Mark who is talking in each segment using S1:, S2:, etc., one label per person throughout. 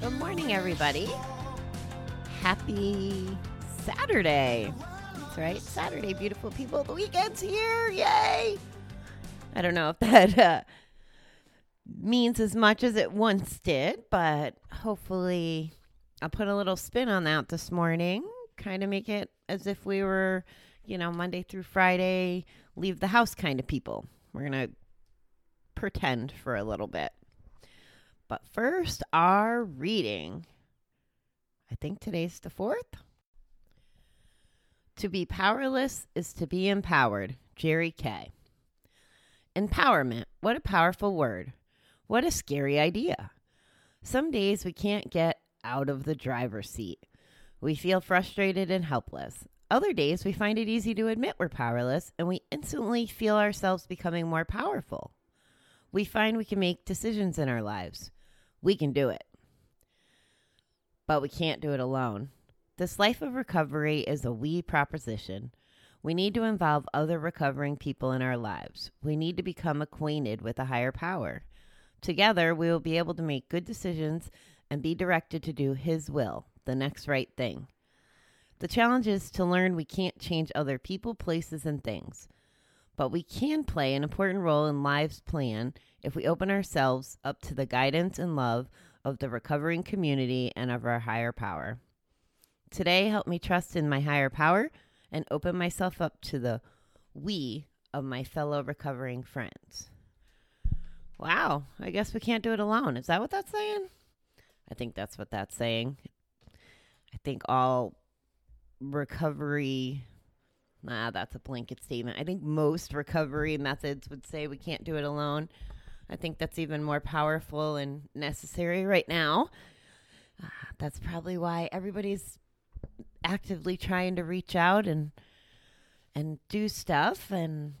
S1: Good morning, everybody. Happy Saturday. That's right, Saturday, beautiful people. The weekend's here. Yay! I don't know if that uh, means as much as it once did, but hopefully I'll put a little spin on that this morning. Kind of make it as if we were, you know, Monday through Friday, leave the house kind of people. We're going to pretend for a little bit. But first, our reading. I think today's the fourth. To be powerless is to be empowered. Jerry Kay. Empowerment. What a powerful word. What a scary idea. Some days we can't get out of the driver's seat. We feel frustrated and helpless. Other days we find it easy to admit we're powerless and we instantly feel ourselves becoming more powerful. We find we can make decisions in our lives. We can do it. But we can't do it alone. This life of recovery is a we proposition. We need to involve other recovering people in our lives. We need to become acquainted with a higher power. Together, we will be able to make good decisions and be directed to do His will, the next right thing. The challenge is to learn we can't change other people, places, and things, but we can play an important role in life's plan if we open ourselves up to the guidance and love of the recovering community and of our higher power. Today, help me trust in my higher power and open myself up to the we of my fellow recovering friends. Wow, I guess we can't do it alone. Is that what that's saying? I think that's what that's saying. I think all recovery, nah, that's a blanket statement. I think most recovery methods would say we can't do it alone. I think that's even more powerful and necessary right now. Uh, that's probably why everybody's actively trying to reach out and and do stuff and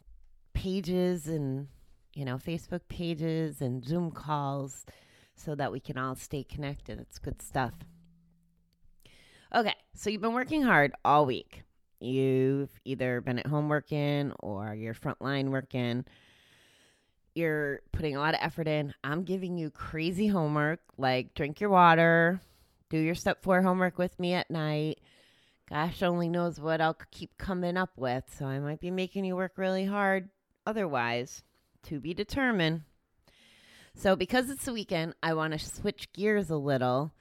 S1: pages and you know Facebook pages and Zoom calls so that we can all stay connected. It's good stuff. Okay, so you've been working hard all week. You've either been at home working or you're frontline working you're putting a lot of effort in. I'm giving you crazy homework like drink your water, do your step four homework with me at night. Gosh only knows what I'll keep coming up with. So I might be making you work really hard otherwise. To be determined. So because it's the weekend, I want to switch gears a little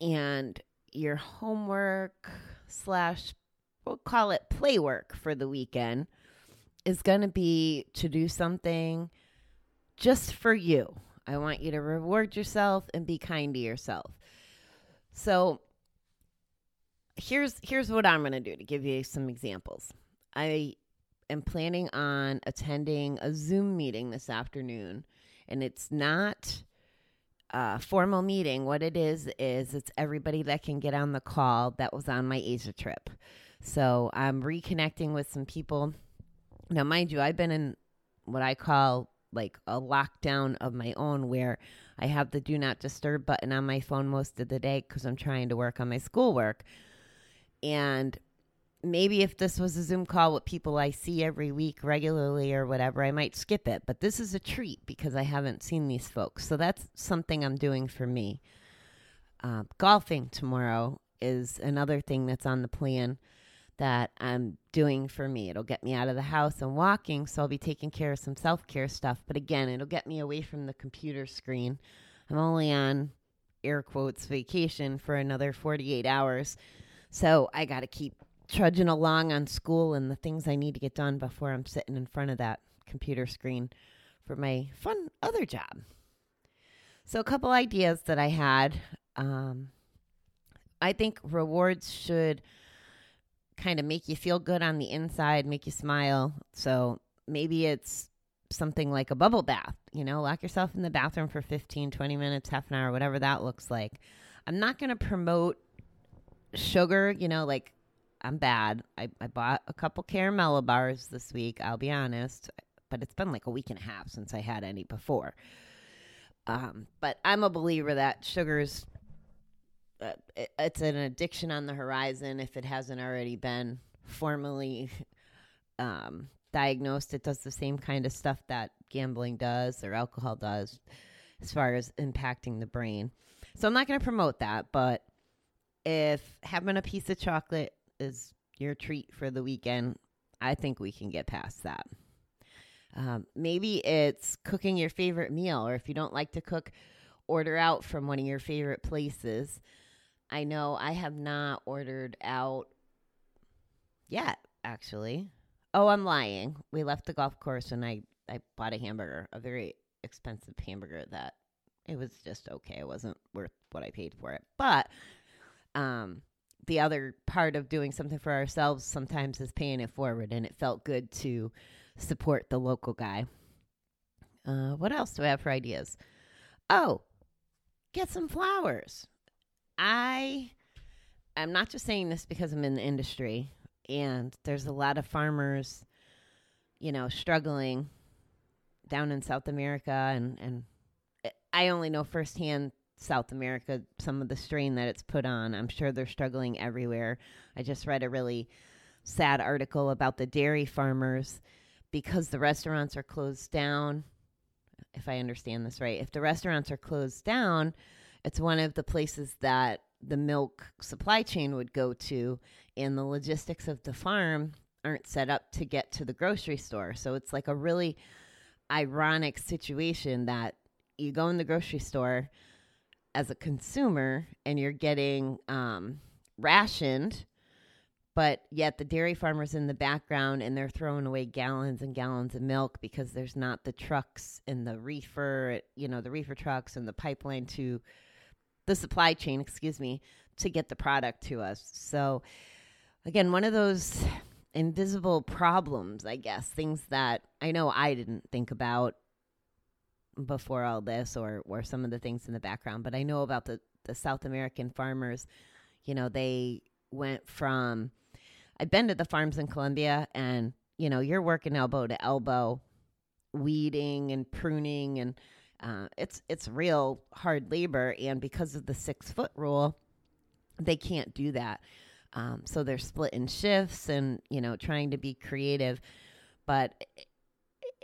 S1: and your homework slash we'll call it play work for the weekend is going to be to do something just for you. I want you to reward yourself and be kind to yourself. So here's here's what I'm going to do to give you some examples. I am planning on attending a Zoom meeting this afternoon and it's not a formal meeting. What it is is it's everybody that can get on the call that was on my Asia trip. So I'm reconnecting with some people. Now, mind you, I've been in what I call like a lockdown of my own where I have the do not disturb button on my phone most of the day because I'm trying to work on my schoolwork. And maybe if this was a Zoom call with people I see every week regularly or whatever, I might skip it. But this is a treat because I haven't seen these folks. So that's something I'm doing for me. Uh, golfing tomorrow is another thing that's on the plan that I'm doing for me. It'll get me out of the house and walking, so I'll be taking care of some self care stuff. But again, it'll get me away from the computer screen. I'm only on air quotes vacation for another 48 hours. So I got to keep trudging along on school and the things I need to get done before I'm sitting in front of that computer screen for my fun other job. So, a couple ideas that I had. Um, I think rewards should kind of make you feel good on the inside, make you smile. So maybe it's something like a bubble bath, you know, lock yourself in the bathroom for 15, 20 minutes, half an hour, whatever that looks like. I'm not going to promote sugar, you know, like I'm bad. I, I bought a couple caramel bars this week, I'll be honest, but it's been like a week and a half since I had any before. Um, but I'm a believer that sugar's uh, it, it's an addiction on the horizon if it hasn't already been formally um, diagnosed. It does the same kind of stuff that gambling does or alcohol does as far as impacting the brain. So I'm not going to promote that, but if having a piece of chocolate is your treat for the weekend, I think we can get past that. Um, maybe it's cooking your favorite meal, or if you don't like to cook, order out from one of your favorite places. I know I have not ordered out yet, actually. Oh, I'm lying. We left the golf course and I, I bought a hamburger, a very expensive hamburger that it was just okay. It wasn't worth what I paid for it. But um, the other part of doing something for ourselves sometimes is paying it forward, and it felt good to support the local guy. Uh, what else do I have for ideas? Oh, get some flowers. I I'm not just saying this because I'm in the industry and there's a lot of farmers, you know, struggling down in South America and and I only know firsthand South America some of the strain that it's put on. I'm sure they're struggling everywhere. I just read a really sad article about the dairy farmers because the restaurants are closed down. If I understand this right, if the restaurants are closed down, it's one of the places that the milk supply chain would go to, and the logistics of the farm aren't set up to get to the grocery store. So it's like a really ironic situation that you go in the grocery store as a consumer and you're getting um, rationed but yet the dairy farmers in the background and they're throwing away gallons and gallons of milk because there's not the trucks and the reefer you know the reefer trucks and the pipeline to the supply chain excuse me to get the product to us. So again one of those invisible problems i guess things that i know i didn't think about before all this or or some of the things in the background but i know about the the south american farmers. You know they went from I've been to the farms in Colombia and you know, you're working elbow to elbow, weeding and pruning and uh, it's it's real hard labor and because of the six foot rule, they can't do that. Um, so they're split in shifts and you know trying to be creative, but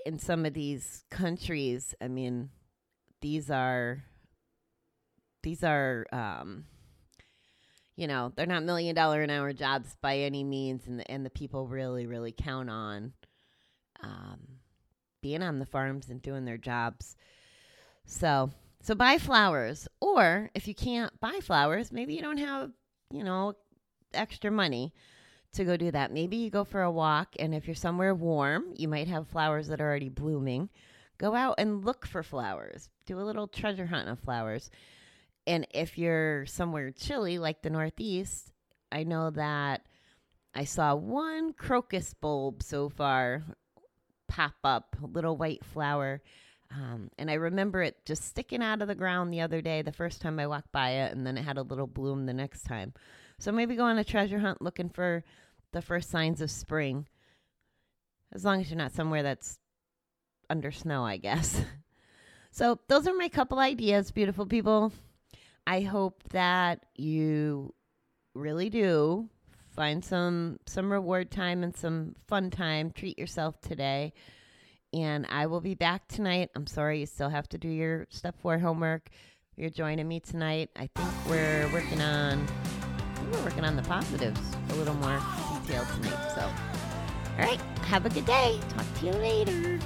S1: in some of these countries, I mean, these are these are um, you know, they're not million dollar an hour jobs by any means, and the, and the people really, really count on um, being on the farms and doing their jobs. So, so buy flowers, or if you can't buy flowers, maybe you don't have, you know, extra money to go do that. Maybe you go for a walk, and if you're somewhere warm, you might have flowers that are already blooming. Go out and look for flowers. Do a little treasure hunt of flowers. And if you're somewhere chilly like the Northeast, I know that I saw one crocus bulb so far pop up, a little white flower. Um, and I remember it just sticking out of the ground the other day, the first time I walked by it, and then it had a little bloom the next time. So maybe go on a treasure hunt looking for the first signs of spring. As long as you're not somewhere that's under snow, I guess. so those are my couple ideas, beautiful people. I hope that you really do find some some reward time and some fun time. Treat yourself today. And I will be back tonight. I'm sorry you still have to do your step four homework. You're joining me tonight. I think we're working on we're working on the positives a little more detailed tonight. So all right, have a good day. Talk to you later.